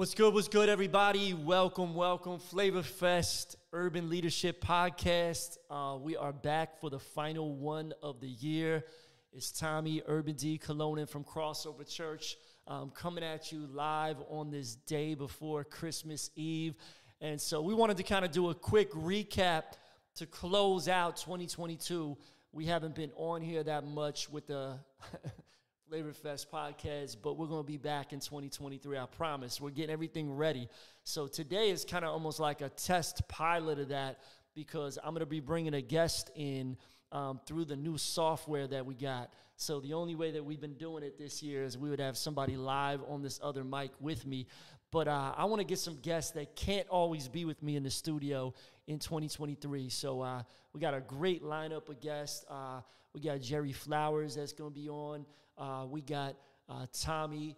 What's good? What's good, everybody? Welcome, welcome. Flavor Fest Urban Leadership Podcast. Uh, we are back for the final one of the year. It's Tommy Urban D. Kyllonen from Crossover Church um, coming at you live on this day before Christmas Eve. And so we wanted to kind of do a quick recap to close out 2022. We haven't been on here that much with the Flavor Fest podcast, but we're going to be back in 2023. I promise. We're getting everything ready. So today is kind of almost like a test pilot of that because I'm going to be bringing a guest in um, through the new software that we got. So the only way that we've been doing it this year is we would have somebody live on this other mic with me. But uh, I want to get some guests that can't always be with me in the studio in 2023. So uh, we got a great lineup of guests. Uh, we got Jerry Flowers that's going to be on. Uh, we got uh, Tommy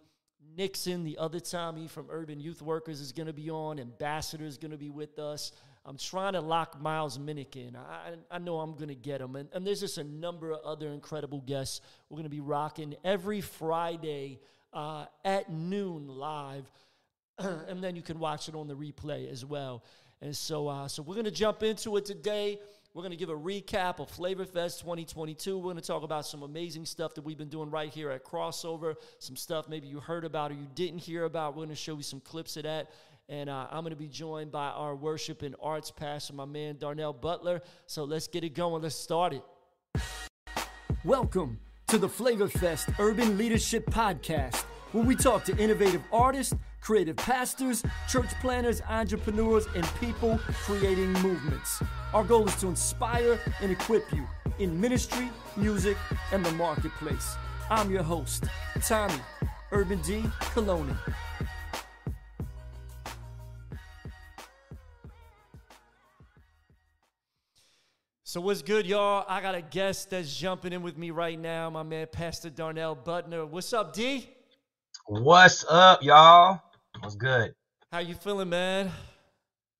Nixon, the other Tommy from Urban Youth Workers, is going to be on. Ambassador is going to be with us. I'm trying to lock Miles Minnick in. I, I know I'm going to get him. And, and, there's just a number of other incredible guests we're going to be rocking every Friday uh, at noon live. and then you can watch it on the replay as well. And so, uh, so we're going to jump into it today. We're going to give a recap of Flavor Fest 2022. We're going to talk about some amazing stuff that we've been doing right here at Crossover, some stuff maybe you heard about or you didn't hear about. We're going to show you some clips of that. And uh, I'm going to be joined by our worship and arts pastor, my man Darnell Butler. So let's get it going. Let's start it. Welcome to the Flavor Fest Urban Leadership Podcast, where we talk to innovative artists, creative pastors, church planners, entrepreneurs, and people creating movements. Our goal is to inspire and equip you in ministry, music, and the marketplace. I'm your host, Tommy Urban D. Kyllonen. So what's good, y'all? I got a guest that's jumping in with me right now, my man Pastor Darnell Butler. What's up, D? What's up, y'all? What's good? How you feeling, man?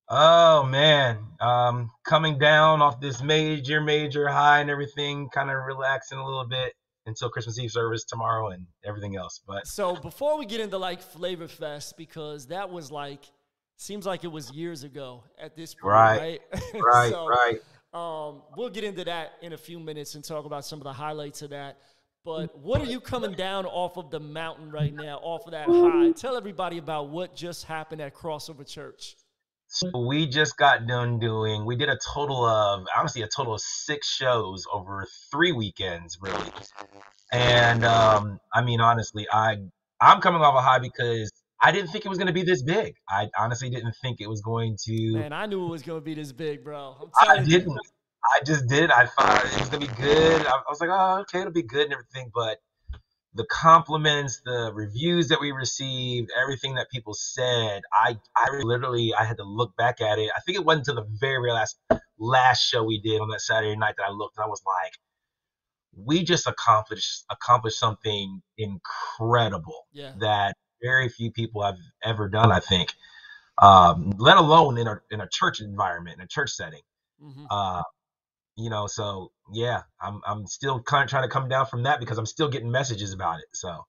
Oh man, um, coming down off this major, major high and everything, kind of relaxing a little bit until Christmas Eve service tomorrow and everything else. But so before we get into like Flavor Fest, because that was like seems like it was years ago at this point, right? Right, right, so, right. Um, we'll get into that in a few minutes and talk about some of the highlights of that. But what are you coming down off of the mountain right now, off of that high? Tell everybody about what just happened at Crossover Church. So we just got done doing. We did a total of honestly a total of six shows over three weekends, really. And um, I mean, honestly, I I'm coming off a high because I didn't think it was going to be this big. I honestly didn't think it was going to. Man, I knew it was going to be this big, bro. i didn't. I just did. I thought it was going to be good. I, I was like, oh, okay, it'll be good and everything. But the compliments, the reviews that we received, everything that people said, I I literally I had to look back at it. I think it wasn't until the very, very last last show we did on that Saturday night that I looked and I was like, we just accomplished accomplished something incredible yeah. that very few people have ever done. I think, um, let alone in a in a church environment, in a church setting. Mm-hmm. Uh, you know, so yeah, I'm I'm still kind of trying to come down from that because I'm still getting messages about it. So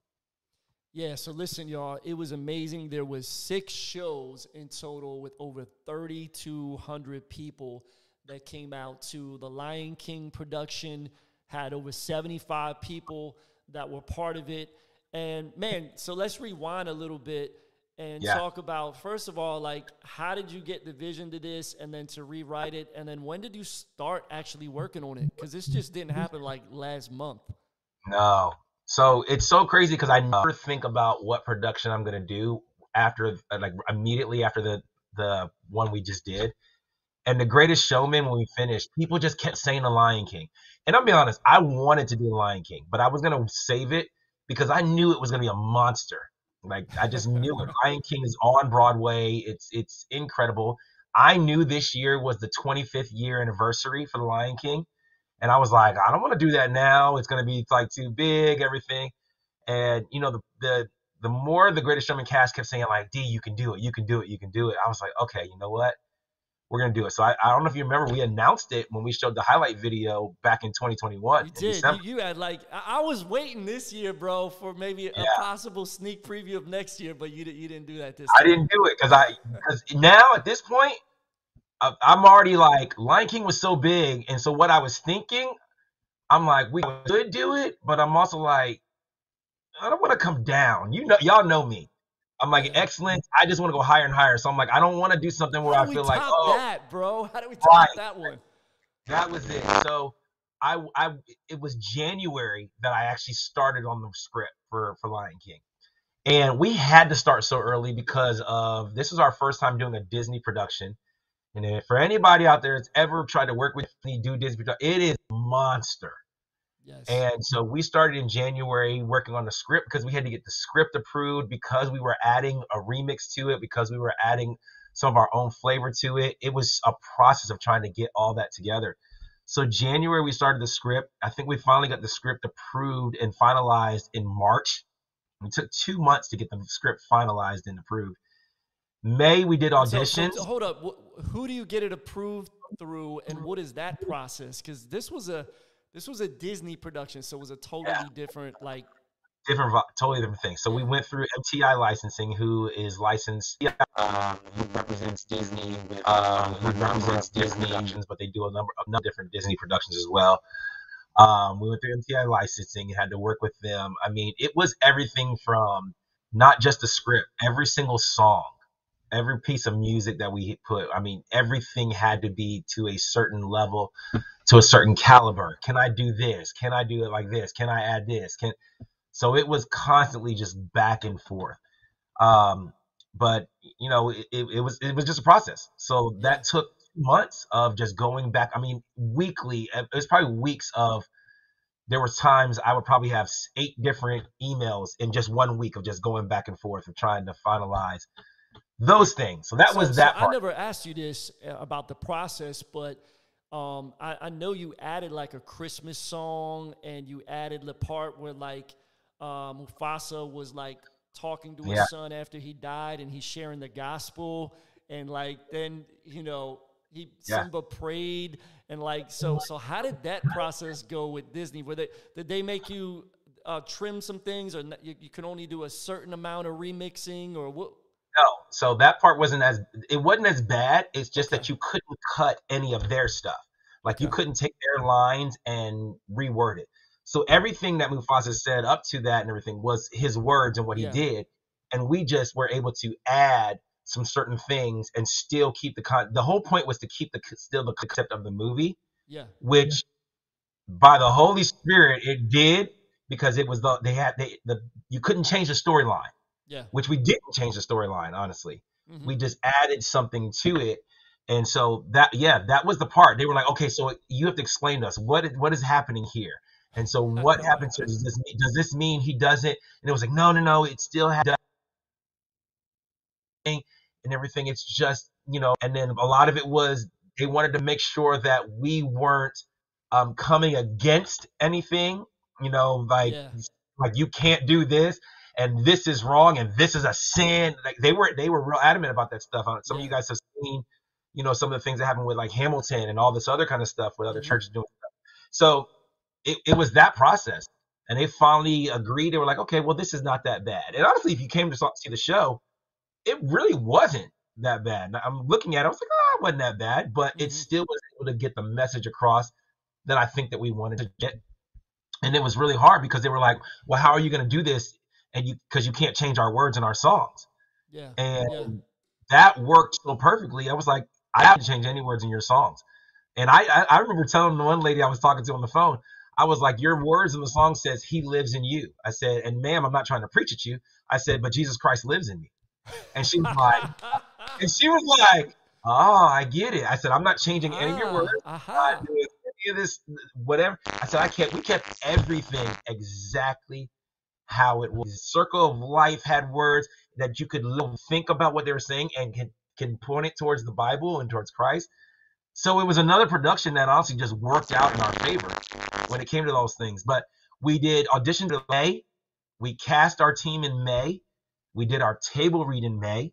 yeah, so listen, y'all, it was amazing. There was six shows in total with over 3,200 people that came out to the Lion King production. Had over 75 people that were part of it. And man, so let's rewind a little bit and yeah. talk about first of all like how did you get the vision to this and then to rewrite it and then when did you start actually working on it? Because this just didn't happen like last month. No. So it's so crazy because i never think about what production i'm going to do after like immediately after the the one we just did. And the greatest showman when we finished people just kept saying the lion king. And i'll be honest i wanted to do the lion king but i was going to save it because i knew it was going to be a monster like I just knew it. Lion King is on Broadway. It's it's incredible. I knew this year was the 25th year anniversary for the Lion King, and I was like, I don't want to do that now. It's gonna be like too big, everything. And you know the the the more the Greatest Showman cast kept saying like, D, you can do it, you can do it, you can do it. I was like, okay, you know what? We're gonna do it. So I, I don't know if you remember, we announced it when we showed the highlight video back in 2021. You did. You, you, had like I, I, was waiting this year, bro, for maybe a possible sneak preview of next year, but you you didn't do that this. I didn't do it because I because now at this point, I'm already like Lion King was so big, and so what I was thinking, I'm like we could do it, but I'm also like I don't want to come down. You know, y'all know me. I'm like excellence. I just want to go higher and higher. So I'm like, I don't want to do something where I feel like, oh, that, bro. How do we top right. that one? That was it. So I, I, it was January that I actually started on the script for for Lion King, and we had to start so early because of this is our first time doing a Disney production. And for anybody out there that's ever tried to work with me, do Disney, it is monster. Yes. And so we started in January working on the script because we had to get the script approved because we were adding a remix to it, because we were adding some of our own flavor to it. It was a process of trying to get all that together. So January we started the script. I think we finally got the script approved and finalized in March. It took two months to get the script finalized and approved. May we did auditions. So, so hold up, who do you get it approved through, and what is that process? Because this was a this was a Disney production, so it was a totally yeah. different like different, totally different thing. So we went through MTI licensing, who is licensed, um, who represents Disney, with, um, who represents Disney productions, but they do a number of different Disney productions as well. Um, we went through MTI licensing and had to work with them. I mean, it was everything from not just the script, every single song, every piece of music that we put. I mean, everything had to be to a certain level to a certain caliber. Can I do this? Can I do it like this? Can I add this? Can so it was constantly just back and forth. Um, but you know, it, it, was it was just a process. So that took months of just going back. I mean, weekly. It was probably weeks of. There were times I would probably have eight different emails in just one week of just going back and forth and trying to finalize those things. So that so, was that. So I never asked you this uh, about the process, but um, I, I, know you added like a Christmas song, and you added the part where like uh, Mufasa was like talking to his yeah. son after he died, and he's sharing the gospel, and like then you know he yeah. Simba prayed, and like so so how did that process go with Disney? Were they did they make you uh, trim some things, or you, you can only do a certain amount of remixing, or what? No, so that part wasn't as it wasn't as bad. It's just okay. that you couldn't cut any of their stuff. Like okay. you couldn't take their lines and reword it. So everything that Mufasa said up to that and everything was his words and what yeah. he did, and we just were able to add some certain things and still keep the con. The whole point was to keep the still the concept of the movie. Yeah. Which, yeah. by the Holy Spirit, it did because it was the they had they the you couldn't change the storyline. Yeah. Which we didn't change the storyline, honestly. Mm-hmm. We just added something to it. And so that yeah, that was the part. They were like, okay, so you have to explain to us what what is happening here. And so what happened to does this mean, does this mean he doesn't? And it was like, no, no, no, it still has and everything. It's just, you know, and then a lot of it was they wanted to make sure that we weren't um, coming against anything, you know, like yeah. like you can't do this and this is wrong and this is a sin. Like they were they were real adamant about that stuff. Uh, some of you guys have seen, you know, some of the things that happened with like Hamilton and all this other kind of stuff with other mm-hmm. churches doing stuff. So it, it was that process. And they finally agreed. They were like, okay, well, this is not that bad. And honestly, if you came to see the show, it really wasn't that bad. I'm looking at it, I was like, oh, it wasn't that bad, but mm-hmm. it still was able to get the message across that I think that we wanted to get. And it was really hard because they were like, well, how are you going to do this and you because you can't change our words in our songs. Yeah. And yeah. that worked so perfectly. I was like, I have to change any words in your songs. And I, I, I remember telling the one lady I was talking to on the phone, I was like, your words in the song says he lives in you. I said, and ma'am, I'm not trying to preach at you. I said, but Jesus Christ lives in me. And she was like, and she was like, oh, I get it. I said, I'm not changing any of your ah, words. Uh-huh. Any of this, whatever. I said, I can't. We kept everything exactly how it was. Circle of Life had words that you could think about what they were saying and can, can point it towards the Bible and towards Christ. So it was another production that honestly just worked out in our favor when it came to those things. But we did audition in May. We cast our team in May. We did our table read in May.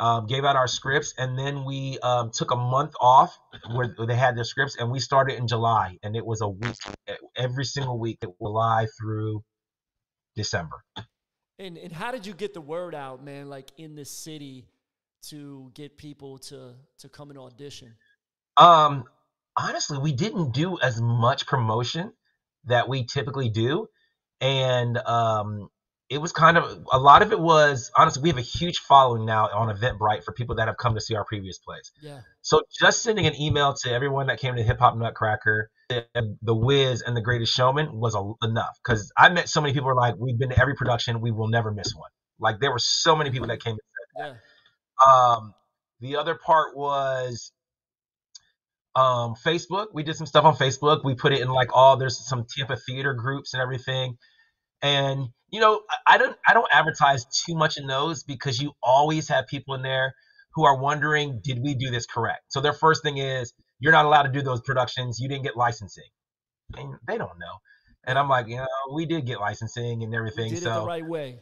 um, gave out our scripts, and then we um, took a month off where they had their scripts, and we started in July, and it was a week every single week lie through December. And and how did you get the word out, man? Like in the city to get people to to come and audition. Um, honestly, we didn't do as much promotion that we typically do, and um, it was kind of a lot of it was honestly we have a huge following now on eventbrite for people that have come to see our previous plays. Yeah. So just sending an email to everyone that came to hip hop nutcracker the wiz and the greatest showman was a, enough. Because i met so many people who were like we've been to every production. We will never miss one. Like there were so many people that came that. Yeah. um the other part was um facebook. We did some stuff on facebook. We put it in like all there's some tampa theater groups and everything and you know, I don't I don't advertise too much in those because you always have people in there who are wondering, did we do this correct? So their first thing is, you're not allowed to do those productions. You didn't get licensing. And they don't know. And I'm like, you know, we did get licensing and everything. We did so it the right way.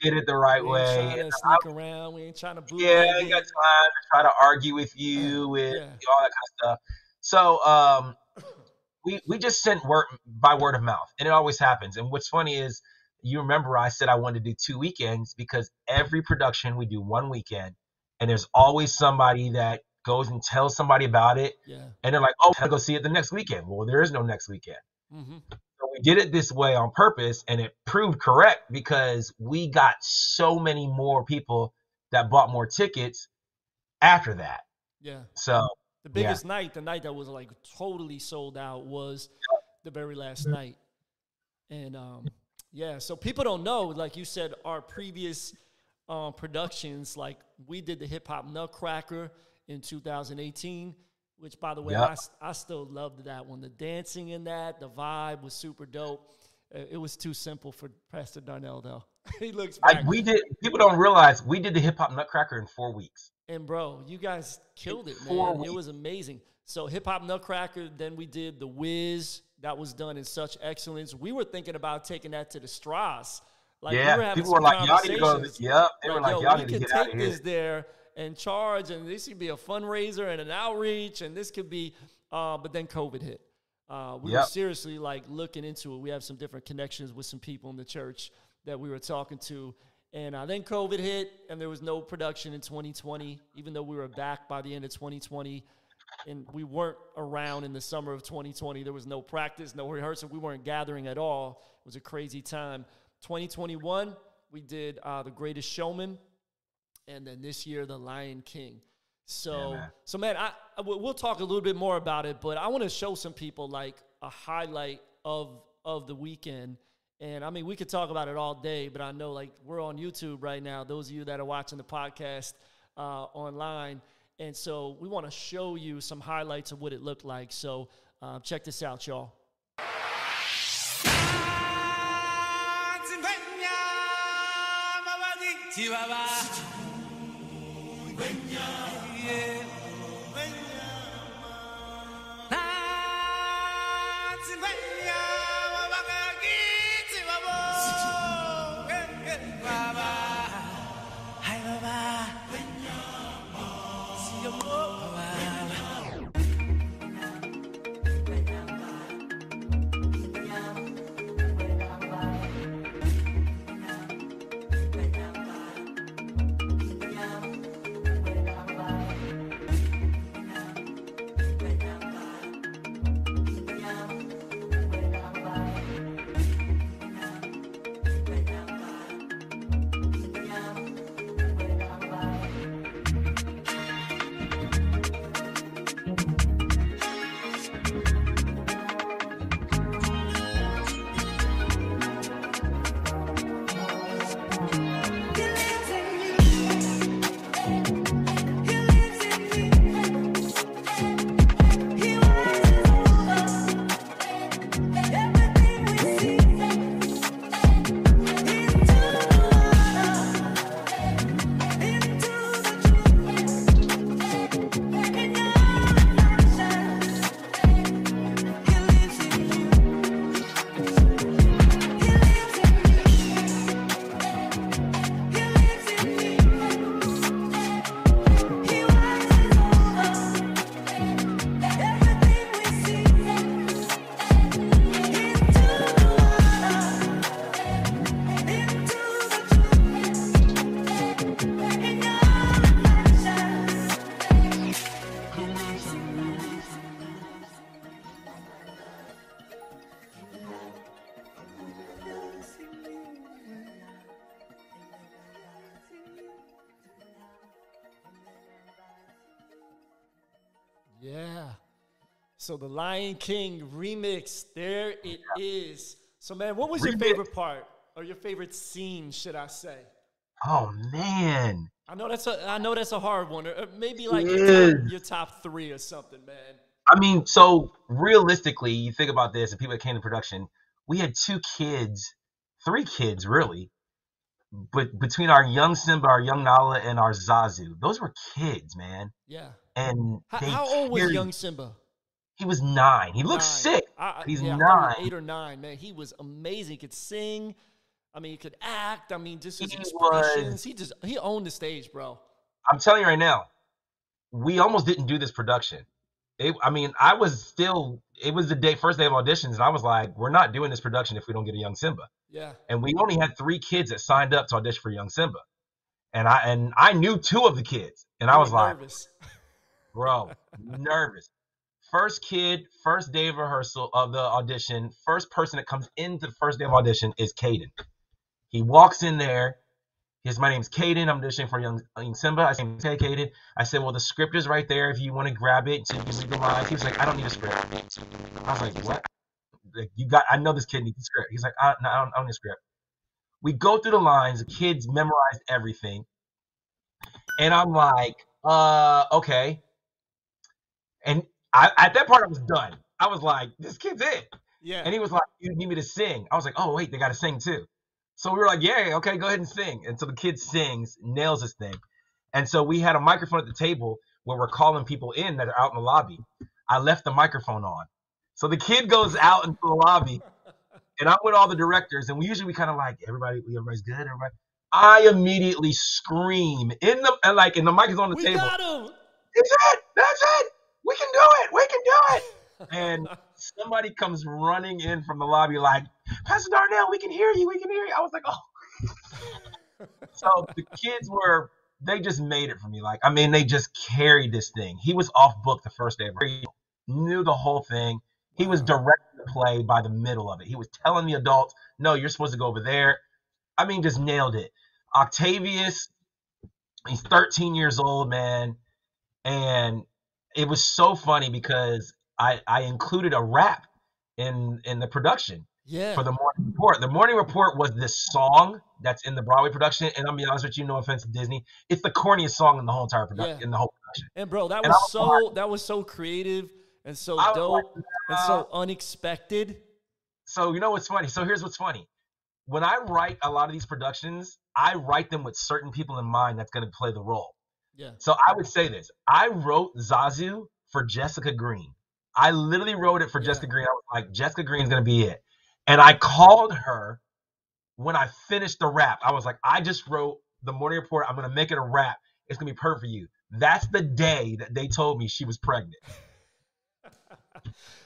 Did it the right we way. Trying to sneak I, around. We ain't trying to. Yeah, I got time to try to argue with you with yeah. all that kind of stuff. So um, we we just sent word by word of mouth, and it always happens. And what's funny is you remember I said I wanted to do two weekends because every production we do one weekend, and there's always somebody that goes and tells somebody about it, yeah. and they're like, "Oh, I'll go see it the next weekend." Well, there is no next weekend. Mm-hmm. So we did it this way on purpose, and it proved correct because we got so many more people that bought more tickets after that. Yeah. So the biggest yeah. night, the night that was like totally sold out, was the very last night, and um, yeah, so people don't know, like you said, our previous um, productions, like we did the Hip Hop Nutcracker in 2018, which, by the way. I, I still loved that one. The dancing in that, the vibe was super dope. It was too simple for Pastor Darnell, though. he looks. Like we did. People don't realize we did the Hip Hop Nutcracker in four weeks. And bro, you guys killed it, man. It was amazing. So Hip Hop Nutcracker. Then we did the Wiz that was done in such excellence. We were thinking about taking that to the Straz. Like yeah, we were people were like, "Y'all need to go." Yep, they were like, "Y'all need to get out of here." this there and charge, and this could be a fundraiser and an outreach, and this could be. Uh, but then COVID hit. Uh, we yep. were seriously like looking into it. We have some different connections with some people in the church that we were talking to, and uh, then COVID hit, and there was no production in 2020. Even though we were back by the end of 2020, and we weren't around in the summer of 2020. There was no practice, no rehearsal. We weren't gathering at all. It was a crazy time. 2021, we did uh, The Greatest Showman, and then this year, The Lion King. So, yeah, man. so man, I, I we'll talk a little bit more about it, but I want to show some people like a highlight of of the weekend. And I mean, we could talk about it all day, but I know like we're on YouTube right now, those of you that are watching the podcast uh, online. And so we want to show you some highlights of what it looked like. So uh, check this out, y'all. Chihuahua. Yeah. So the Lion King remix, there it is. So man, what was your favorite part or your favorite scene, should I say? Oh man. I know that's a I know that's a hard one, or or maybe like It your top, your top three or something, man. I mean, so realistically, you think about this, and people that came to production, we had two kids, three kids really, but between our young Simba, our young Nala, and our Zazu, those were kids, man. Yeah. And How, how old was young Simba? He was nine. He looks sick. I, He's yeah, I thought he was nine. eight or nine, man. He was amazing. He could sing. I mean, he could act. I mean, just his He expressions. was- He just he owned the stage, bro. I'm telling you right now, we almost didn't do this production. It, I mean, I was still. It was the day, first day of auditions, and I was like, "We're not doing this production if we don't get a young Simba." Yeah. And we only had three kids that signed up to audition for young Simba, and I and I knew two of the kids, and I was were like, nervous. "Bro, nervous." First kid, first day of rehearsal of the audition, first person that comes into the first day of audition is Caden. He walks in there. His my name's Caden. I'm auditioning for young, young Simba. I said, "Okay, Caden." I said, "Well, the script is right there. If you want to grab it, so you can read the lines." He was like, "I don't need a script." I was like, "What?" Like, you got? I know this kid needs a script. He's like, I, "No, I don't, I don't need a script." We go through the lines. The kids memorized everything, and I'm like, "Uh, okay." And I, at that part, I was done. I was like, "This kid's it." Yeah. And he was like, "You need me to sing?" I was like, "Oh wait, they got to sing too." So we were like, "Yeah, okay, go ahead and sing." And so the kid sings, nails this thing. And so we had a microphone at the table where we're calling people in that are out in the lobby. I left the microphone on. So the kid goes out into the lobby, and I'm with all the directors, and we usually we kind of like everybody, everybody's good, everybody. I immediately scream in the like, and the mic is on the we table. got him. That's it. That's it. We can do it. We can do it. And somebody comes running in from the lobby like, Pastor Darnell, we can hear you. We can hear you. I was like, oh. so the kids were, they just made it for me. Like, I mean, they just carried this thing. He was off book the first day. He knew the whole thing. He was directing the play by the middle of it. He was telling the adults, no, you're supposed to go over there. I mean, just nailed it. Octavius, he's 13 years old, man. And it was so funny because I, I included a rap in in the production Yeah. for the morning report. The morning report was this song that's in the Broadway production, and I'll be honest with you, no offense to Disney, it's the corniest song in the whole entire production. Yeah. In the whole production, and bro, that and was was so that was so creative and so I dope like, and so unexpected. so you know what's funny? So here's what's funny. When I write a lot of these productions, I write them with certain people in mind that's going to play the role. Yeah. So I would say this: I wrote Zazu for Jessica Green. I literally wrote it for Yeah. Jessica Green. I was like, Jessica Green's gonna be it. And I called her when I finished the rap. I was like, I just wrote the morning report. I'm gonna make it a rap. It's gonna be perfect for you. That's the day that they told me she was pregnant.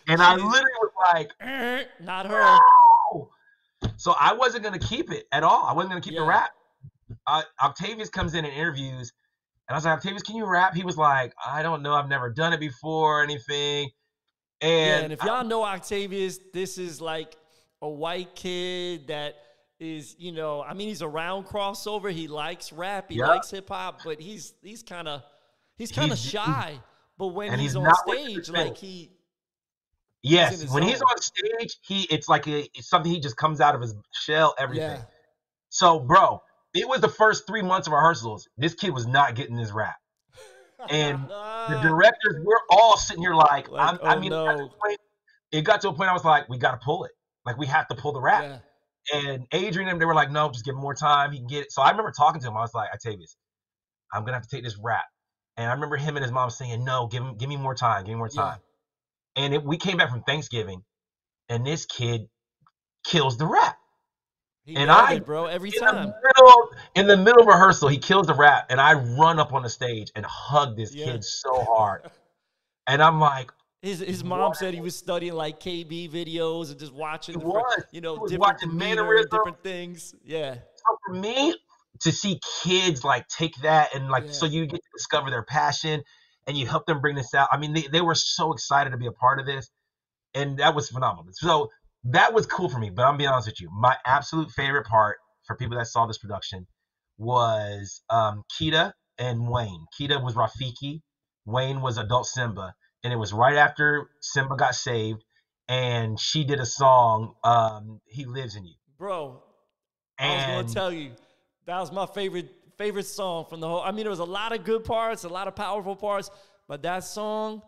And I literally was like, Eh, Not her. no. So I wasn't gonna keep it at all. I wasn't gonna keep the rap. Uh, Octavius comes in and interviews, and I was like, Octavius, can you rap? He was like, I don't know, I've never done it before or anything. Yeah, And, and if y'all know Octavius, this is like a white kid that is, you know, I mean, he's around crossover. He likes rap, he Yeah. likes hip hop, but he's he's kind of he's kind of shy. But when he's, he's on not what you stage, like he, yes, his when he's on stage, he it's like a, it's something he just comes out of his shell, everything. yeah, So, bro, it was the first three months of rehearsals. This kid was not getting his rap. And the directors, we're all sitting here like, Like, I'm, I oh, mean, it, got to a point, it got to a point I was like, we got to pull it. Like, we have to pull the rap. yeah, And Adrian and they were like, no, just give him more time. He can get it. So I remember talking to him. I was like, Octavius, I'm gonna have to take this rap. And I remember him and his mom saying, no, give him, give me more time, give me more Yeah. time. And it, we came back from Thanksgiving, and this kid kills the rap. He And I- it, bro, every In the time. middle, in the middle of rehearsal, he kills the rap, and I run up on the stage and hug this Yeah. kid so hard. And I'm like, His his mom What? said he was studying like KB videos and just watching, the, was. you know, different mannerisms. different things. Yeah, so for me to see kids like take that and like Yeah. so you get to discover their passion and you help them bring this out i mean they, they were so excited to be a part of this and that was phenomenal so that was cool for me but i'm being honest with you my absolute favorite part for people that saw this production was um kita and wayne kita was rafiki wayne was adult simba and it was right after Simba got saved, and she did a song, um, "He Lives in You." Bro, I was gonna tell you that was my favorite favorite song from the whole. I mean, there was a lot of good parts, a lot of powerful parts, but that song,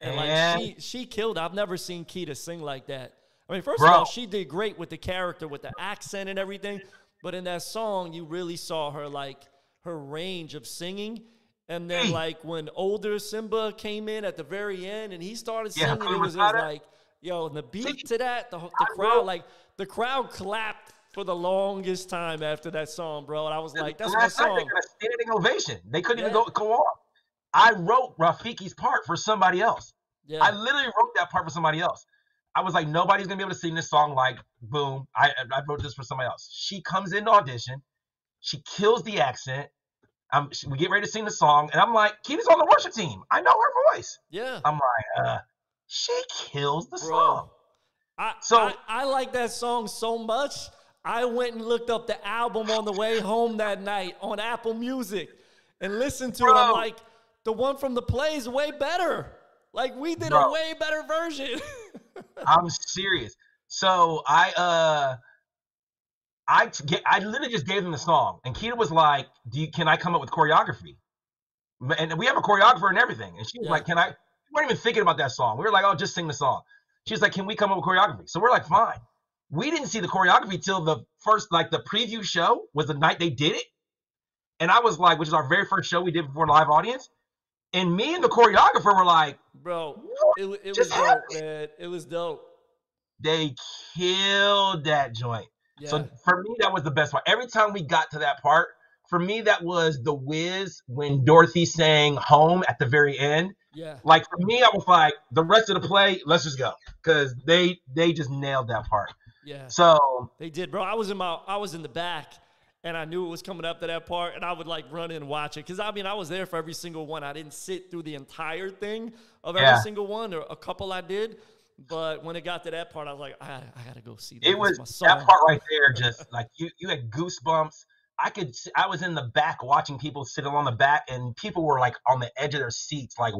and like she she killed. I've never seen Kita sing like that. I mean, first Bro. of all, she did great with the character, with the accent and everything. But in that song, you really saw her like her range of singing. And then, mm. like when older Simba came in at the very end, and he started singing, yeah, it was just like, yo, and the beat to that, the, the crowd, like the crowd clapped for the longest time after that song, bro. And I was like, that's my song. They got a standing ovation. They couldn't yeah. even go, go on. I wrote Rafiki's part for somebody else. Yeah. I literally wrote that part for somebody else. I was like, nobody's gonna be able to sing this song. Like, boom, I I wrote this for somebody else. She comes into audition, she kills the accent. Um, we get ready to sing the song, and I'm like, Keita's on the worship team. I know her voice. Yeah. I'm like, uh, she kills the Bro, song. I, so I, I like that song so much. I went and looked up the album on the way home that night on Apple Music and listened to Bro. it. I'm like, the one from the play is way better. Like we did Bro. a way better version. I'm serious. So I uh I get I literally just gave them the song, and Keita was like, "Do you can I come up with choreography?" And we have a choreographer and everything, and she was yeah. like, "Can I?" We weren't even thinking about that song. We were like, "Oh, just sing the song." She's like, "Can we come up with choreography?" So we're like, "Fine." We didn't see the choreography till the first, like the preview show was the night they did it, and I was like, which is our very first show we did before live audience. And me and the choreographer were like, bro, it, it was dope, man. It was dope. They killed that joint. Yeah. So for me, that was the best part. Every time we got to that part, for me, that was the Wiz when Dorothy sang home at the very end. Yeah. Like for me, I was like, the rest of the play, let's just go. Cause they they just nailed that part. Yeah. So they did, bro. I was in my I was in the back and I knew it was coming up to that part, and I would like run in and watch it because I mean I was there for every single one. I didn't sit through the entire thing of every yeah. single one, or a couple I did. But when it got to that part, I was like, I, I gotta go see. That. It was that part right there, just like you you had goosebumps. I could I was in the back watching people sitting on the back, and people were like on the edge of their seats, like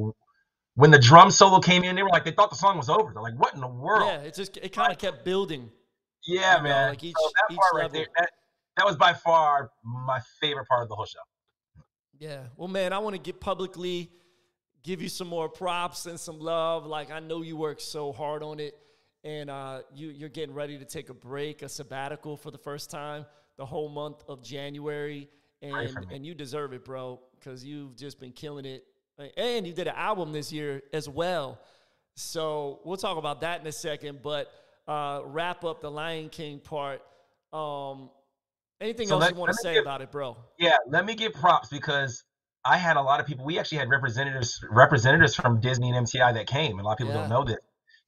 when the drum solo came in, they were like they thought the song was over. They're like, "What in the world?" Yeah, it just it kind of kept building. Yeah, man. Know, like each, so that part right there, that, that was by far my favorite part of the whole show. Yeah. Well, man, I want to get publicly give you some more props and some love. Like I know you worked so hard on it, and uh, you you're getting ready to take a break, a sabbatical for the first time, the whole month of January, and and you deserve it, bro, because you've just been killing it, and you did an album this year as well. So we'll talk about that in a second, but uh, wrap up the Lion King part. Um, Anything so else let, you want to say give, about it, bro? Yeah, let me give props because I had a lot of people. We actually had representatives representatives from Disney and MTI that came. And a lot of people yeah. don't know this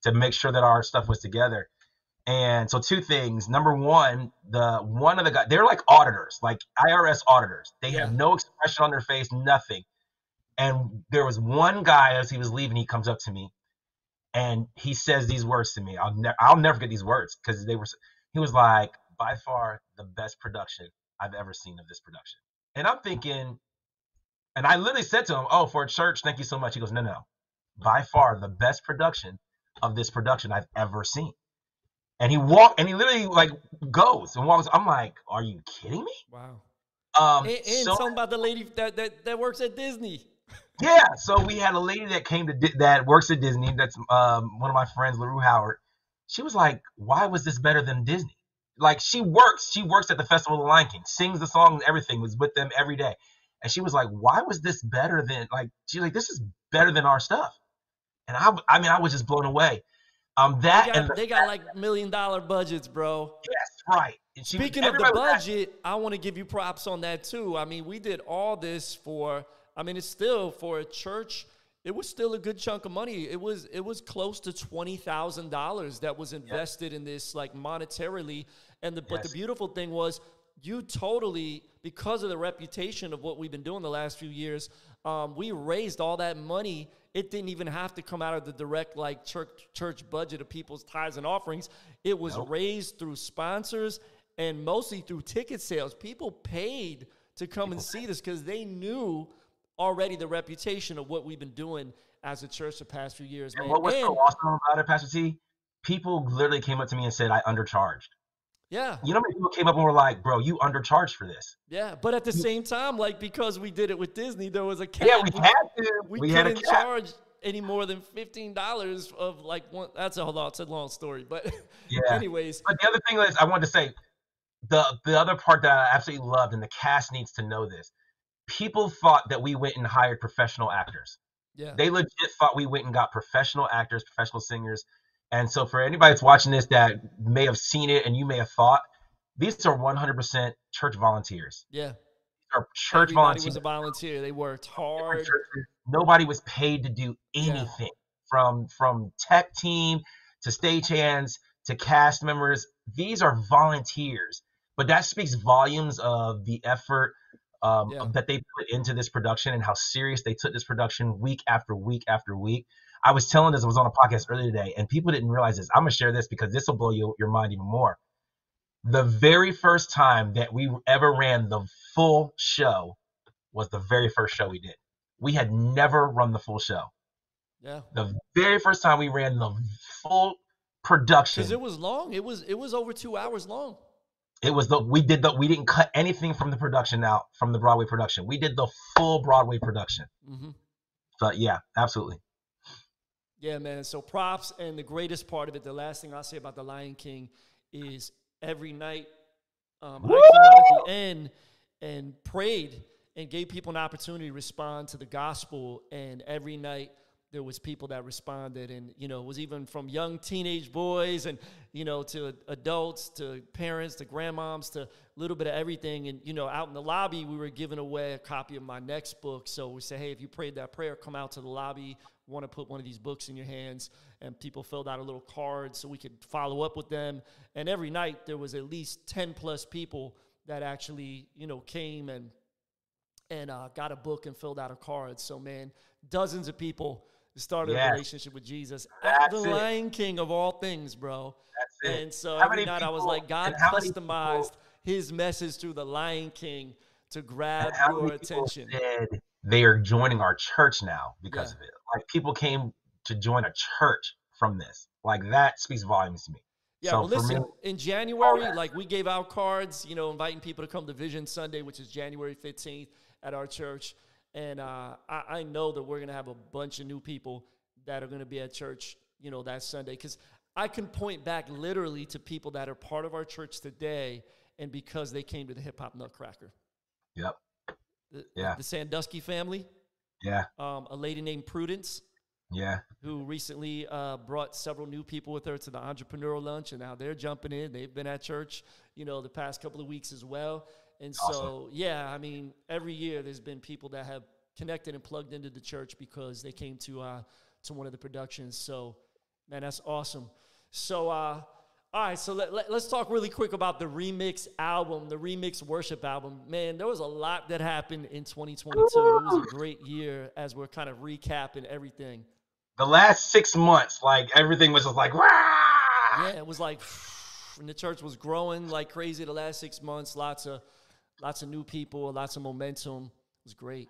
to make sure that our stuff was together. And so two things. Number one, the one of the guys, they're like auditors, like IRS auditors. They yeah. have no expression on their face, nothing. And there was one guy as he was leaving, he comes up to me and he says these words to me. I'll never I'll never forget these words because they were he was like, by far the best production I've ever seen of this production. And I'm thinking, and I literally said to him, Oh, for a church, thank you so much. He goes, No, no. By far the best production of this production I've ever seen. And he walked and he literally like goes and walks. I'm like, Are you kidding me? Wow. Um, and, and so, something about the lady that, that that works at Disney. Yeah, so we had a lady that came to that works at Disney. That's um, one of my friends, Larue Howard. She was like, "Why was this better than Disney?" Like she works, she works at the Festival of the Lion King, sings the song and everything, was with them every day. And she was like, why was this better than like she's like, this is better than our stuff. And I I mean, I was just blown away. Um that they got, and the, they got like million dollar budgets, bro. Yes, right. She, Speaking of the budget, I want to give you props on that too. I mean, we did all this for I mean, it's still for a church it was still a good chunk of money. It was it was close to twenty thousand dollars that was invested in this, like monetarily. And the, yes. but the beautiful thing was you totally because of the reputation of what we've been doing the last few years um, we raised all that money it didn't even have to come out of the direct like church church budget of people's tithes and offerings it was nope. raised through sponsors and mostly through ticket sales people paid to come people and see this because they knew already the reputation of what we've been doing as a church the past few years. And man. what was And- so awesome about it, Pastor T? People literally came up to me and said I undercharged. Yeah, You know how many people came up and were like, "Bro, you undercharged for this." yeah. But at the same time, like because we did it with Disney, there was a cap. Yeah, we had to. we, We, couldn't charge any more than fifteen dollars of like one. That's a lot. It's a long story, but Yeah. anyways, But the other thing is, I wanted to say, the the other part that I absolutely loved, and the cast needs to know this. People thought that we went and hired professional actors. yeah, They legit thought we went and got professional actors, professional singers. And so, for anybody that's watching this that may have seen it and you may have thought, these are 100% church volunteers. yeah. Are church Everybody volunteers. was a volunteer. They worked hard. Nobody was paid to do Yeah. anything from from tech team to stagehands to cast members. These are volunteers, but that speaks volumes of the effort um, Yeah. that they put into this production and how serious they took this production week after week after week. I was telling this, I was on a podcast earlier today, and people didn't realize this. I'm gonna share this because this will blow you, your mind even more. The very first time that we ever ran the full show was the very first show we did. We had never run the full show. Yeah, The very first time we ran the full production, because it was long. It was it was over two hours long. it was the we did the we didn't cut anything from the production out from the Broadway production. We did the full Broadway production. Mm-hmm. But yeah, absolutely. Yeah, man. So props, and the greatest part of it, the last thing I'll say about the Lion King is every night um, I came out at the end and prayed and gave people an opportunity to respond to the gospel. And every night there was people that responded, and you know, it was even from young teenage boys and you know to adults, to parents, to grandmoms, to a little bit of everything. And you know, out in the lobby, we were giving away a copy of my next book. So we say, hey, if you prayed that prayer, come out to the lobby. Want to put one of these books in your hands, and people filled out a little card so we could follow up with them. And every night there was at least ten plus people that actually, you know, came and and uh, got a book and filled out a card. So man, dozens of people started a relationship with Jesus at the it. Lion King of all things, bro. That's it. And so How every night I was like, God and how many customized people- His message through the Lion King to grab your attention. they are joining our church now because Yeah. of it? Like people came to join a church from this. Like that speaks volumes to me. Yeah, So well, listen, me- in January, like we gave out cards, you know, inviting people to come to Vision Sunday, which is January 15th at our church. And uh, I, I know that we're going to have a bunch of new people that are going to be at church, you know, that Sunday. Because I can point back literally to people that are part of our church today and because they came to the Hip Hop Nutcracker. Yep. The, Yeah. the Sandusky family, Yeah. um, a lady named Prudence, Yeah. who recently uh, brought several new people with her to the entrepreneurial lunch, and now they're jumping in. They've been at church, you know, the past couple of weeks as well. And so, yeah, I mean, every year there's been people that have connected and plugged into the church because they came to uh, to one of the productions. So, man, that's awesome. So, uh, all right, so let, let, us talk really quick about the remix album, the remix worship album. Man, there was a lot that happened in 2022. It was a great year as we're kind of recapping everything. The last six months, like everything was just like, Wah! Yeah, it was like, and the church was growing like crazy the last six months. Lots of, lots of new people, lots of momentum. It was great.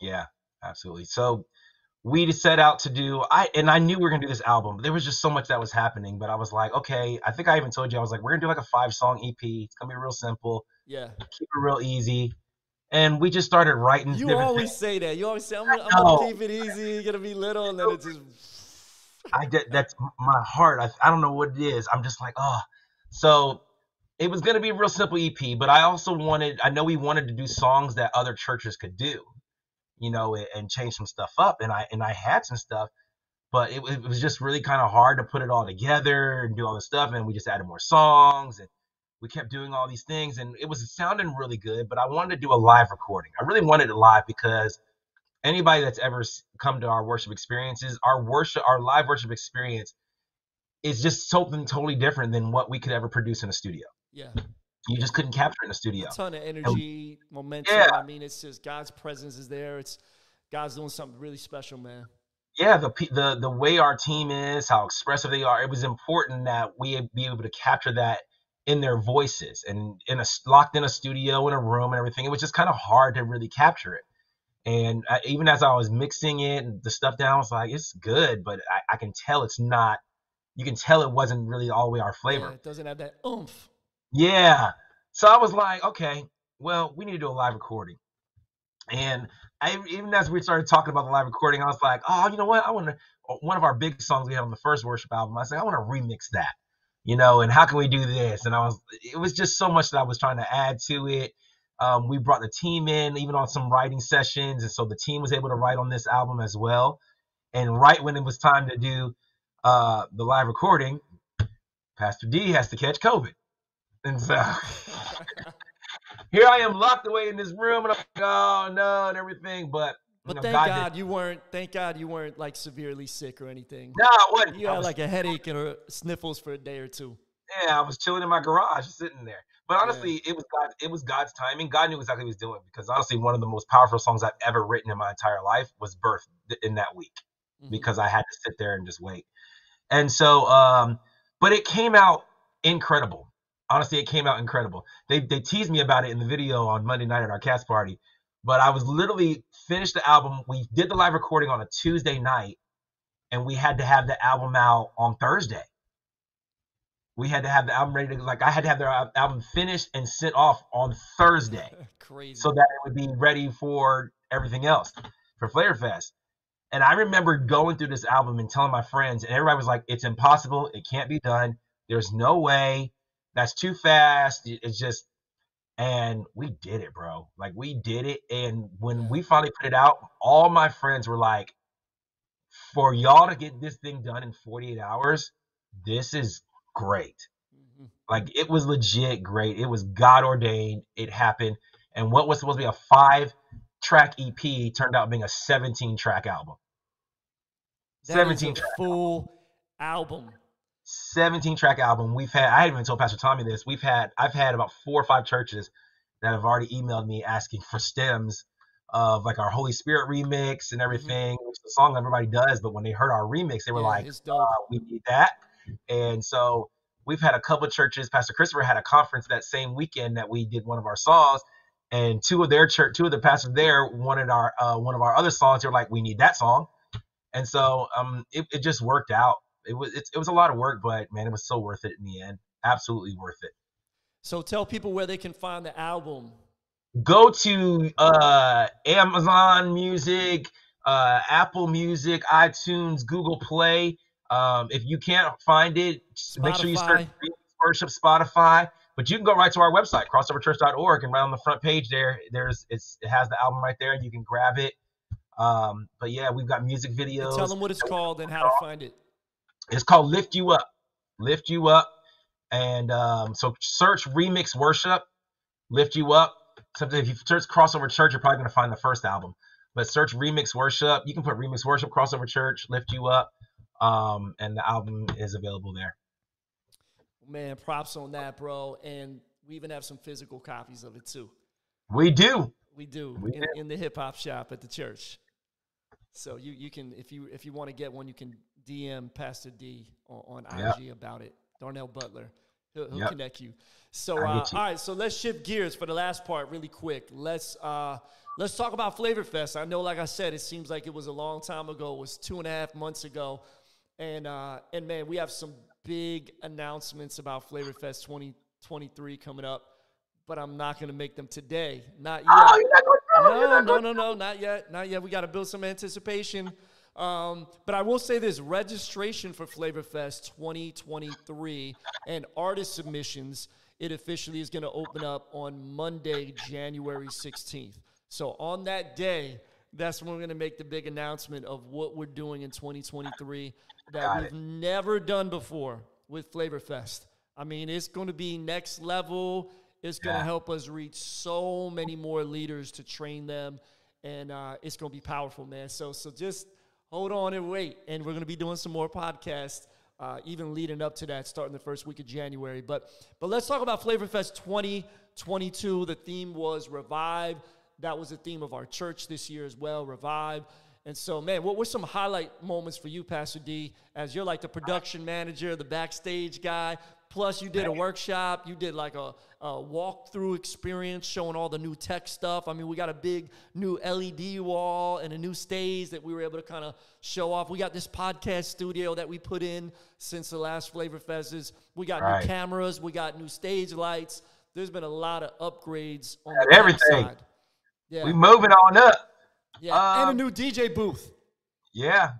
Yeah, absolutely. So we set out to do I and I knew we were gonna do this album. There was just so much that was happening, but I was like, okay, I think I even told you I was like, we're gonna do like a five song EP. It's gonna be real simple, Yeah, keep it real easy. And we just started writing you always things. say that. You always say, "I'm gonna, I'm gonna keep it easy, you're gonna be little," and then it just. I did that's my heart. I, I don't know what it is. I'm just like, oh. So it was gonna be a real simple EP, but I also wanted I know we wanted to do songs that other churches could do, you know, and, and change some stuff up. And I and I had some stuff, but it, it was just really kind of hard to put it all together and do all this stuff. And we just added more songs and we kept doing all these things and it was sounding really good, but I wanted to do a live recording. I really wanted it live because anybody that's ever come to our worship experiences, our worship, our live worship experience is just something totally different than what we could ever produce in a studio. Yeah, You just couldn't capture in a studio. a ton of energy, momentum. Yeah. I mean, it's just God's presence is there. It's God's doing something really special, man. Yeah, the the the way our team is, how expressive they are, it was important that we be able to capture that in their voices and in a locked in a studio in a room and everything. It was just kind of hard to really capture it. And I, even as I was mixing it and the stuff down, I was like, it's good, but I, I can tell it's not. You can tell it wasn't really all the way our flavor. Yeah, it doesn't have that oomph. Yeah. So I was like, okay, well, we need to do a live recording. And I, even as we started talking about the live recording, I was like, oh, you know what? I want to, one of our big songs we had on the first worship album, I said, I want to remix that, you know, and how can we do this? And I was, it was just so much that I was trying to add to it. Um, we brought the team in, even on some writing sessions. And so the team was able to write on this album as well. And right when it was time to do uh, the live recording, Pastor D has to catch COVID. And so here I am locked away in this room, and I'm like, oh no, and everything. But but you know, thank God God, you weren't. Thank God you weren't like severely sick or anything. No, I wasn't. You I had was, like a headache and sniffles for a day or two. yeah, I was chilling in my garage, sitting there. But honestly, it was God. It was God's timing. God knew exactly what He was doing because honestly, one of the most powerful songs I've ever written in my entire life was birthed th- in that week Mhm. because I had to sit there and just wait. And so, um, but it came out incredible. Honestly, it came out incredible. They they teased me about it in the video on Monday night at our cast party, but I was literally finished the album. We did the live recording on a Tuesday night, and we had to have the album out on Thursday. We had to have the album ready to like I had to have the album finished and sent off on Thursday Crazy. so that it would be ready for everything else for Flavor Fest. And I remember going through this album and telling my friends, and everybody was like, "It's impossible. It can't be done. There's no way. That's too fast. It's just." And we did it, bro. Like we did it. And when we finally put it out, all my friends were like, "For y'all to get this thing done in 48 hours, this is great." Mhm. Like it was legit great. It was God ordained. It happened. And what was supposed to be a five track EP turned out being a 17 track album. That is 17 a track. full album. 17 track album. We've had I haven't even told Pastor Tommy this. We've had I've had about four or five churches that have already emailed me asking for stems of like our Holy Spirit remix and everything, which is a song everybody does, but when they heard our remix, they were Mm-hmm. Yeah, like, uh, we need that. And so we've had a couple of churches. Pastor Christopher had a conference that same weekend that we did one of our songs, and two of their church, two of the pastors there wanted our uh, one of our other songs. They were like, we need that song, and so um, it, it just worked out. It was it, it was a lot of work, but man, it was so worth it in the end. Absolutely worth it. So tell people where they can find the album. Go to uh, Amazon Music, uh, Apple Music, iTunes, Google Play. Um, if you can't find it, just make sure you search Worship Spotify. But you can go right to our website, crossoverchurch.org, and right on the front page there, there's it's it has the album right there. You can grab it. Um, but yeah, we've got music videos. Tell them what it's called and how to find it. It's called Lift You Up. Lift You Up. And um, so search Remix Worship, Lift You Up. Something if you search Crossover Church, you're probably going to find the first album. But search Remix Worship. You can put Remix Worship, Crossover Church, Lift You Up. Um, and the album is available there. Man, props on that, bro. And we even have some physical copies of it too. We do. We do We in, do. in the hip hop shop at the church. So you you can if you if you want to get one, you can DM Pastor D on, on Yep. IG about it. Darnell Butler, he'll, he'll Yep. connect you. So uh, you. all right, so let's shift gears for the last part really quick. Let's uh, let's talk about Flavor Fest. I know, like I said, it seems like it was a long time ago. It was two and a half months ago, and uh, and man, we have some big announcements about Flavor Fest 2023 coming up. But I'm not going to make them today. Not yet. Oh, going to No, no, no, no, not yet, not yet. We got to build some anticipation. Um, but I will say this: registration for Flavor Fest 2023 and artist submissions. It officially is going to open up on Monday, January 16th. So on that day, that's when we're going to make the big announcement of what we're doing in 2023 that Got we've it. never done before with Flavor Fest. I mean, it's going to be next level. It's going to Yeah. help us reach so many more leaders to train them, and uh, it's going to be powerful, man. So, so just hold on and wait, and we're going to be doing some more podcasts, uh, even leading up to that, starting the first week of January. But, but let's talk about Flavor Fest 2022. The theme was revive. That was the theme of our church this year as well, revive. And so, man, what were some highlight moments for you, Pastor D, as you're like the production manager, the backstage guy? Plus, you did a workshop. You did like a, a walkthrough experience showing all the new tech stuff. I mean, we got a big new LED wall and a new stage that we were able to kind of show off. We got this podcast studio that we put in since the last Flavor Fests. We got Right. new cameras. We got new stage lights. There's been a lot of upgrades on the everything. side. Yeah, We moving on up. yeah, and um, a new DJ booth. Yeah.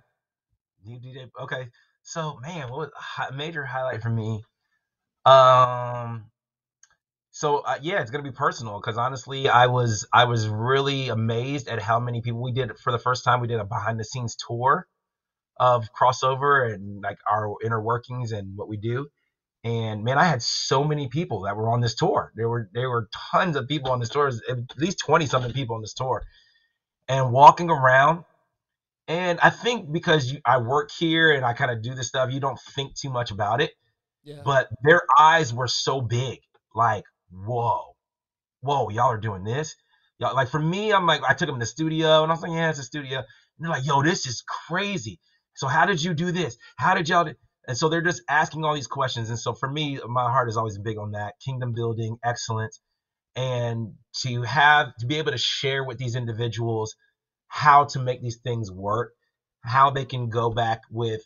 New DJ. Okay. So man, what was a major highlight for me? Um. So uh, yeah, it's gonna be personal because honestly, I was I was really amazed at how many people we did for the first time. We did a behind the scenes tour of crossover and like our inner workings and what we do. And man, I had so many people that were on this tour. There were there were tons of people on this tour, at least twenty something people on this tour, and walking around and I think because you, I work here and I kind of do this stuff, you don't think too much about it. Yeah, But their eyes were so big, like, whoa, whoa, y'all are doing this. Y'all, like for me, I'm like, I took them to the studio and I was like, yeah, it's a studio. And they're like, yo, this is crazy. So how did you do this? How did y'all do? And so they're just asking all these questions. And so for me, my heart is always big on that kingdom building, excellence, and to have to be able to share with these individuals how to make these things work, how they can go back with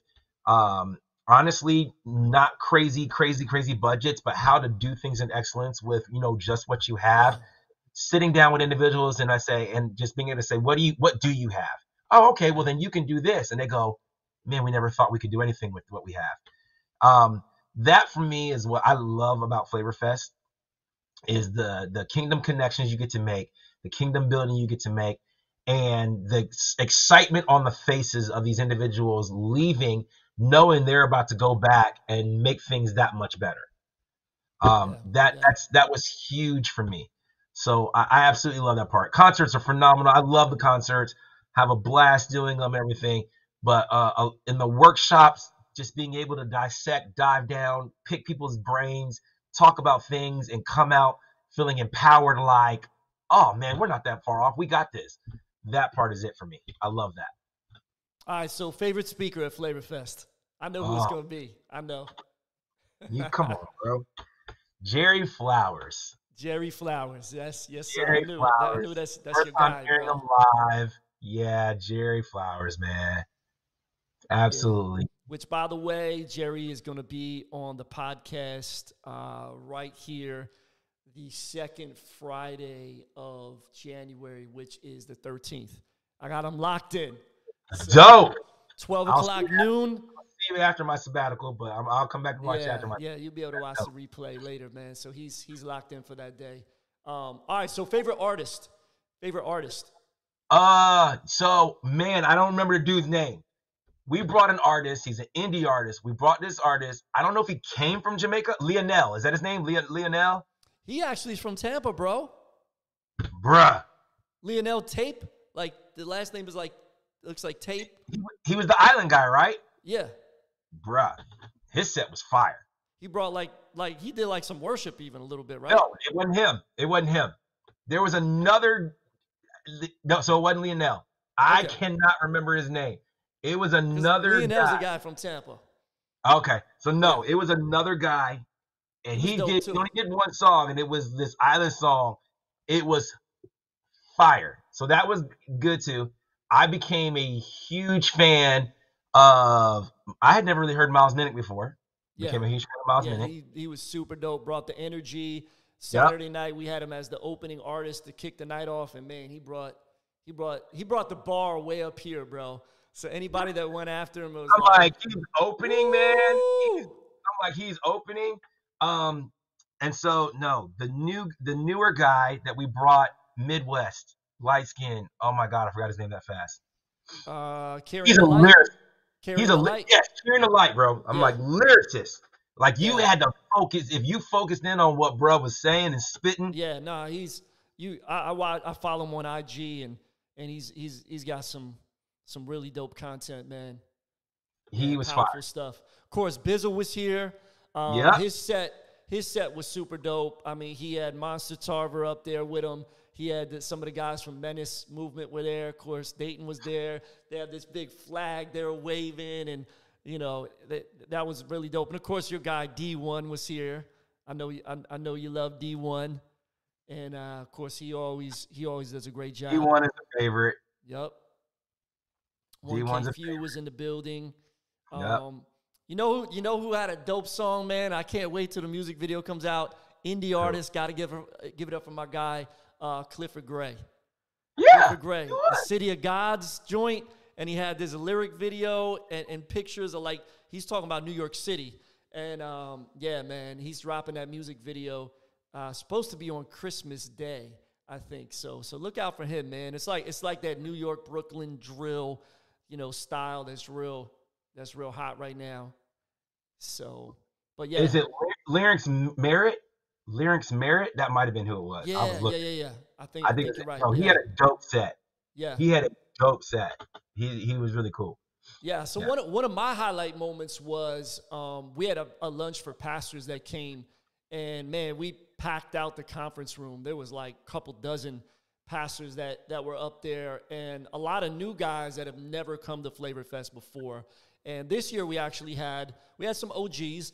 um, honestly not crazy, crazy, crazy budgets, but how to do things in excellence with you know just what you have. Sitting down with individuals and I say, and just being able to say, what do you what do you have? Oh, okay, well then you can do this, and they go, man, we never thought we could do anything with what we have. Um, that for me is what I love about Flavor Fest is the the kingdom connections you get to make, the kingdom building you get to make, and the excitement on the faces of these individuals leaving, knowing they're about to go back and make things that much better. Um, Yeah, that yeah. that's that was huge for me. So I, I absolutely love that part. Concerts are phenomenal. I love the concerts. Have a blast doing them, everything. But uh, uh, in the workshops, just being able to dissect, dive down, pick people's brains, talk about things, and come out feeling empowered. Like, oh man, we're not that far off. We got this. That part is it for me. I love that. All right, so favorite speaker at Flavor Fest. I know who it's Oh. gonna be. I know. You come on, bro. Jerry Flowers. Jerry Flowers. Yes, yes, sir. Jerry I knew. I Flowers. knew that's that's First your time guy, hearing bro. him live. Yeah, Jerry Flowers, man. Absolutely. Which, by the way, Jerry is going to be on the podcast uh, right here the second Friday of January, which is the 13th. I got him locked in. So, Dope. 12 I'll o'clock noon. See after my sabbatical, but I'm, I'll come back and watch Yeah, after my. yeah, you'll be able to watch the replay later, man. So he's he's locked in for that day. Um, all right, so favorite artist, favorite artist. Uh, so man, I don't remember the dude's name. We brought an artist. He's an indie artist. We brought this artist. I don't know if he came from Jamaica. Lionel, is that his name? Leon, Lionel? He actually is from Tampa, bro. Bruh. Lionel Tape, like the last name is like looks like Tape. He, he was the island guy, right? Yeah, Bruh. His set was fire. he brought like like he did like some worship even a little bit, right? No, it wasn't him. It wasn't him. There was another. No, so it wasn't Lionel. I Okay. cannot remember his name. It was another Lionel's guy. a guy from Tampa. Okay, so no, it was another guy, and He he was dope, did. too. He only did one song, and it was this island song. It was fire. So that was good too. I became a huge fan of. I had never really heard Miles Minnick before. Yeah, Became a huge fan of Miles yeah, Minnick. he, he was super dope. Brought the energy. Saturday night we had him as the opening artist to kick the night off, and man, he brought he brought he brought the bar way up here, bro. So anybody that went after him was I'm like, he's opening, man. He's- I'm like, he's opening. Um, and so no, the new, the newer guy that we brought, Midwest, light skin. Oh my God, I forgot his name that fast. uh, Carrying He's a the Light. lyric. Carrying He's a li- Light. yes, cheering the light, bro. I'm Yeah. like lyricist. Like you Yeah. had to focus. If you focused in on what bro was saying and spitting, Yeah, no, he's you. I, I I follow him on IG, and and he's he's he's got some some really dope content, man. he was powerful fire. stuff. Of course, Bizzle was here. Um, Yeah. His set, his set was super dope. I mean, he had Monster Tarver up there with him. He had the, some of the guys from Menace Movement were there. Of course, Dayton was there. They had this big flag they were waving, and you know that that was really dope. And of course, your guy D1 was here. I know you, I, I know you love D1, and uh, of course he always he always does a great job. D1 is a favorite. Yep. D1's One a K Few was in the building. Yep. Um, you know, you know who had a dope song, man. I can't wait till the music video comes out. Indie artist, got to give her, give it up for my guy uh, Clifford Gray. Yeah. Clifford Gray, the City of Gods joint, and he had this lyric video and, and pictures of like he's talking about New York City, and um, yeah, man, he's dropping that music video. Uh, supposed to be on Christmas Day, I think. So, so look out for him, man. It's like it's like that New York Brooklyn drill, you know, style that's real that's real hot right now. So, but yeah, Is it Lyrics Merit? Lyrics Merit? That might have been who it was. I yeah, was yeah, looking. yeah, yeah. I think I I think think it's, you're right. no, he had a dope set. yeah. He had a dope set. He he was really cool. Yeah. So Yeah. one of, one of my highlight moments was um, we had a, a lunch for pastors that came, and man, we packed out the conference room. There was like a couple dozen pastors that that were up there, and a lot of new guys that have never come to Flavor Fest before. And this year we actually had we had some OGs.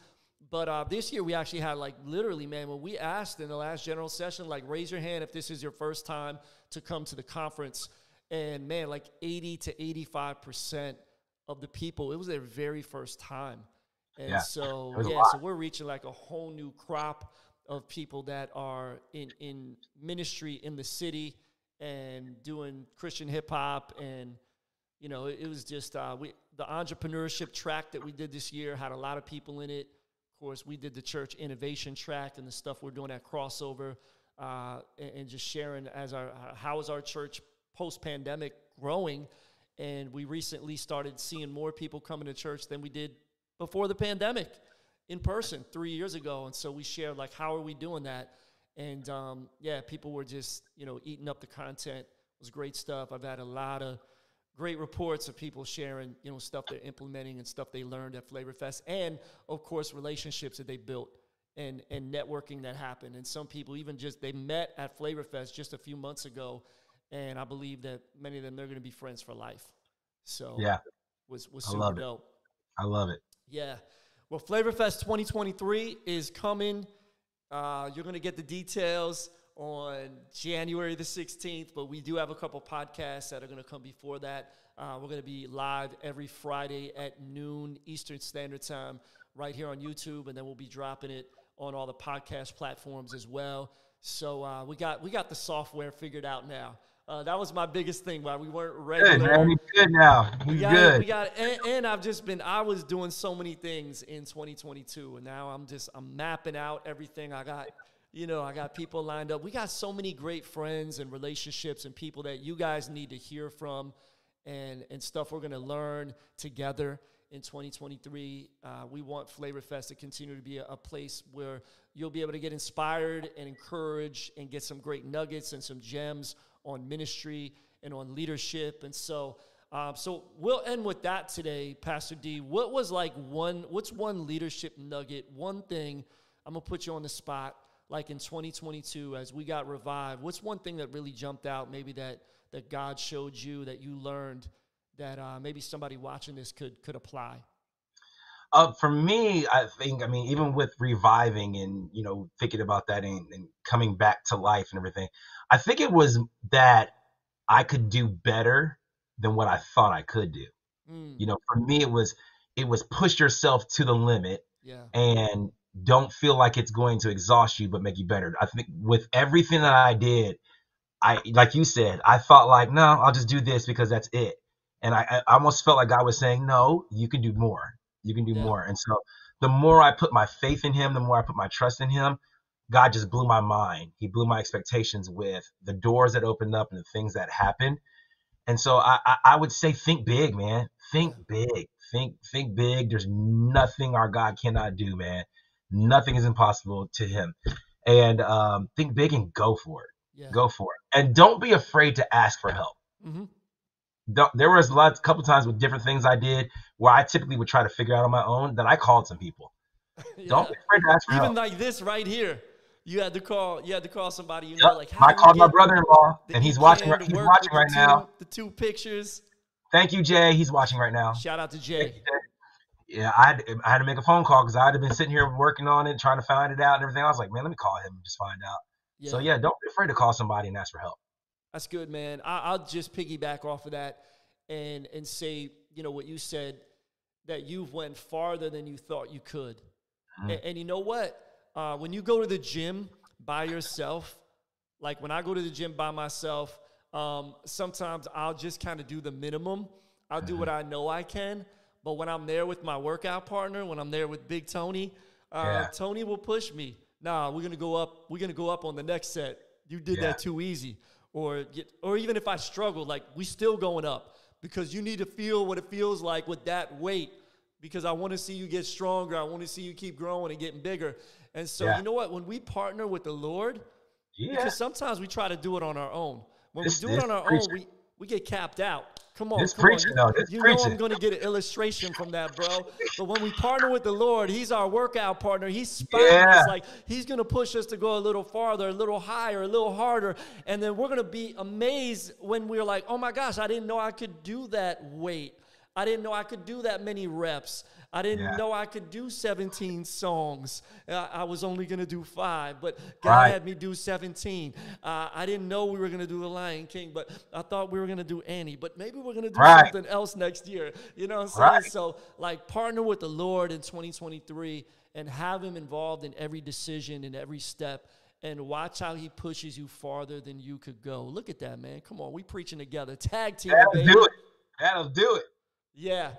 But uh, this year we actually had like literally, man, when we asked in the last general session, like raise your hand if this is your first time to come to the conference. And man, like 80 to 85% of the people, it was their very first time. And Yeah, so, it was a yeah, so we're reaching like a whole new crop of people that are in, in ministry in the city and doing Christian hip hop. And, you know, it, it was just, uh, we, the entrepreneurship track that we did this year had a lot of people in it. Course, we did the church innovation track and the stuff we're doing at crossover, uh, and, and just sharing as our how is our church post pandemic growing. And we recently started seeing more people coming to church than we did before the pandemic in person three years ago. And so we shared like how are we doing that? And um, yeah, people were just you know eating up the content. It was great stuff. I've had a lot of great reports of people sharing, you know, stuff they're implementing and stuff they learned at Flavor Fest, and of course relationships that they built and and networking that happened. And some people even just they met at Flavor Fest just a few months ago, and I believe that many of them they're going to be friends for life. So Yeah, was was I super love it. dope. I love it. Yeah. Well, Flavor Fest 2023 is coming. Uh, you're going to get the details on January the 16th, but we do have a couple podcasts that are going to come before that. Uh, we're going to be live every Friday at noon Eastern Standard Time right here on YouTube, and then we'll be dropping it on all the podcast platforms as well. So uh, we got we got the software figured out now. Uh, that was my biggest thing. Why we weren't ready. Good, man. He's good now. We got it. good. We got it. And, and I've just been, I was doing so many things in 2022. And now I'm just, I'm mapping out everything. I got, you know, I got people lined up. We got so many great friends and relationships and people that you guys need to hear from and, and stuff we're going to learn together in 2023. Uh, we want Flavor Fest to continue to be a, a place where you'll be able to get inspired and encouraged and get some great nuggets and some gems on ministry and on leadership. And so, um, so we'll end with that today, Pastor D. What was like one? What's one leadership nugget? One thing I'm gonna put you on the spot. Like in 2022, as we got revived, what's one thing that really jumped out? Maybe that that God showed you that you learned that uh, maybe somebody watching this could could apply. Uh, for me, I think, I mean, even with reviving and, you know, thinking about that and, and coming back to life and everything, I think it was that I could do better than what I thought I could do. Mm, You know, for me, it was, it was push yourself to the limit yeah, and don't feel like it's going to exhaust you, but make you better. I think with everything that I did, I, like you said, I thought like, no, I'll just do this because that's it. And I, I almost felt like God was saying, no, you can do more. You can do Yeah. more. And so the more I put my faith in him, the more I put my trust in him, God just blew my mind. He blew my expectations with the doors that opened up and the things that happened. And so I, I, I would say think big, man. Think big. Think think big. There's nothing our God cannot do, man. Nothing is impossible to him. And um, think big and go for it. yeah. Go for it. And don't be afraid to ask for help. Mm-hmm. There was a lot, a couple times with different things I did where I typically would try to figure out on my own that I called some people. Don't be afraid to ask for Even help. Even like this right here, you had to call. You had to call somebody. You Yep. know, like how I called my brother-in-law, and he's watching. He's watching right the now. The two pictures. Thank you, Jay. He's watching right now. Shout out to Jay. Yeah, I had, I had to make a phone call because I'd have been sitting here working on it, trying to find it out and everything. I was like, man, let me call him and just find out. Yeah. So yeah, don't be afraid to call somebody and ask for help. That's good, man. I, will just piggyback off of that and and say, you know, what you said that you've went farther than you thought you could. Mm-hmm. And, and, you know what? Uh, when you go to the gym by yourself, like when I go to the gym by myself, um, sometimes I'll just kind of do the minimum. I'll do what mm-hmm. I know I can. But when I'm there with my workout partner, when I'm there with Big Tony, uh, yeah. Tony will push me. Nah, we're gonna go up. We're gonna go up on the next set. You did yeah. that too easy. Or get, or even if I struggle, like we still going up because you need to feel what it feels like with that weight. Because I want to see you get stronger. I want to see you keep growing and getting bigger. And so yeah. you know what? When we partner with the Lord, because sometimes we try to do it on our own. When this, we do it on our own, we we get capped out. Come on, this come preaching, on. You, you know I'm going to get an illustration from that, bro. But when we partner with the Lord, He's our workout partner. He's spotting yeah. us like He's going to push us to go a little farther, a little higher, a little harder, and then we're going to be amazed when we're like, "Oh my gosh, I didn't know I could do that weight. I didn't know I could do that many reps. I didn't yeah. know I could do 17 songs. I, I was only going to do five, but God right. had me do 17. Uh, I didn't know we were going to do The Lion King, but I thought we were going to do Annie. But maybe we're going to do right. something else next year. You know what I'm saying? Right. So, like, partner with the Lord in 2023 and have Him involved in every decision, and every step and watch how he pushes you farther than you could go. Look at that, man. Come on, we preaching together. Tag team. That'll baby. do it. That'll do it. Yeah.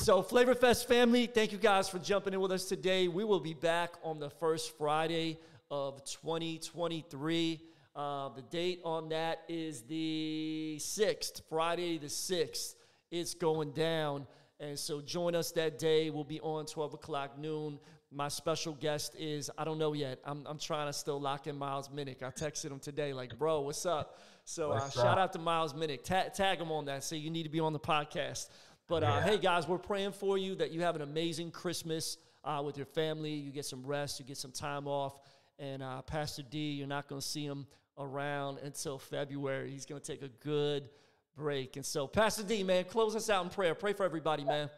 So, Flavorfest family, thank you guys for jumping in with us today. We will be back on the first Friday of 2023. Uh, the date on that is the 6th, Friday the 6th. It's going down. And so, join us that day. We'll be on 12 o'clock noon. My special guest is, I don't know yet. I'm, I'm trying to still lock in Miles Minnick. I texted him today, like, bro, what's up? So, uh, shout out to Miles Minnick. Ta- tag him on that. Say you need to be on the podcast. But uh, yeah. hey, guys, we're praying for you that you have an amazing Christmas uh, with your family. You get some rest, you get some time off. And uh, Pastor D, you're not going to see him around until February. He's going to take a good break. And so, Pastor D, man, close us out in prayer. Pray for everybody, man.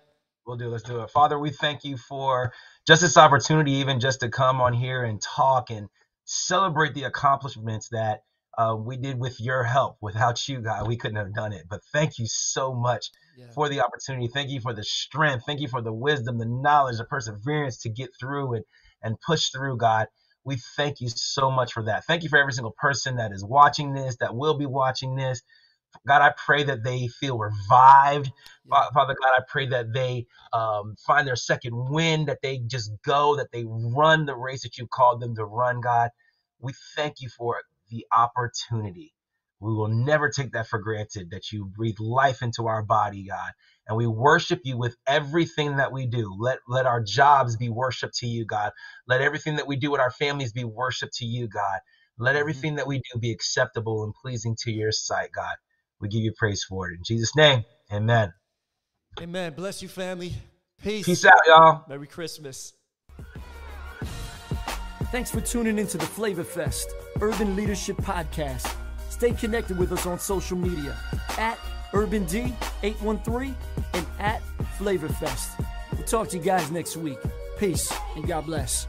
We'll do. Let's do it. Father, we thank you for just this opportunity, even just to come on here and talk and celebrate the accomplishments that uh, we did with your help. Without you, God, we couldn't have done it. But thank you so much yeah. for the opportunity. Thank you for the strength. Thank you for the wisdom, the knowledge, the perseverance to get through and, and push through, God. We thank you so much for that. Thank you for every single person that is watching this, that will be watching this. God, I pray that they feel revived. Yeah. Father God, I pray that they um, find their second wind, that they just go, that they run the race that you called them to run, God. We thank you for it the opportunity. We will never take that for granted that you breathe life into our body, God. And we worship you with everything that we do. Let, let our jobs be worship to you, God. Let everything that we do with our families be worship to you, God. Let mm-hmm. everything that we do be acceptable and pleasing to your sight, God. We give you praise for it. In Jesus' name, amen. Amen. Bless you, family. Peace. Peace out, y'all. Merry Christmas. Thanks for tuning into the Flavor Fest Urban Leadership Podcast. Stay connected with us on social media at Urban D813 and at Flavorfest. We'll talk to you guys next week. Peace and God bless.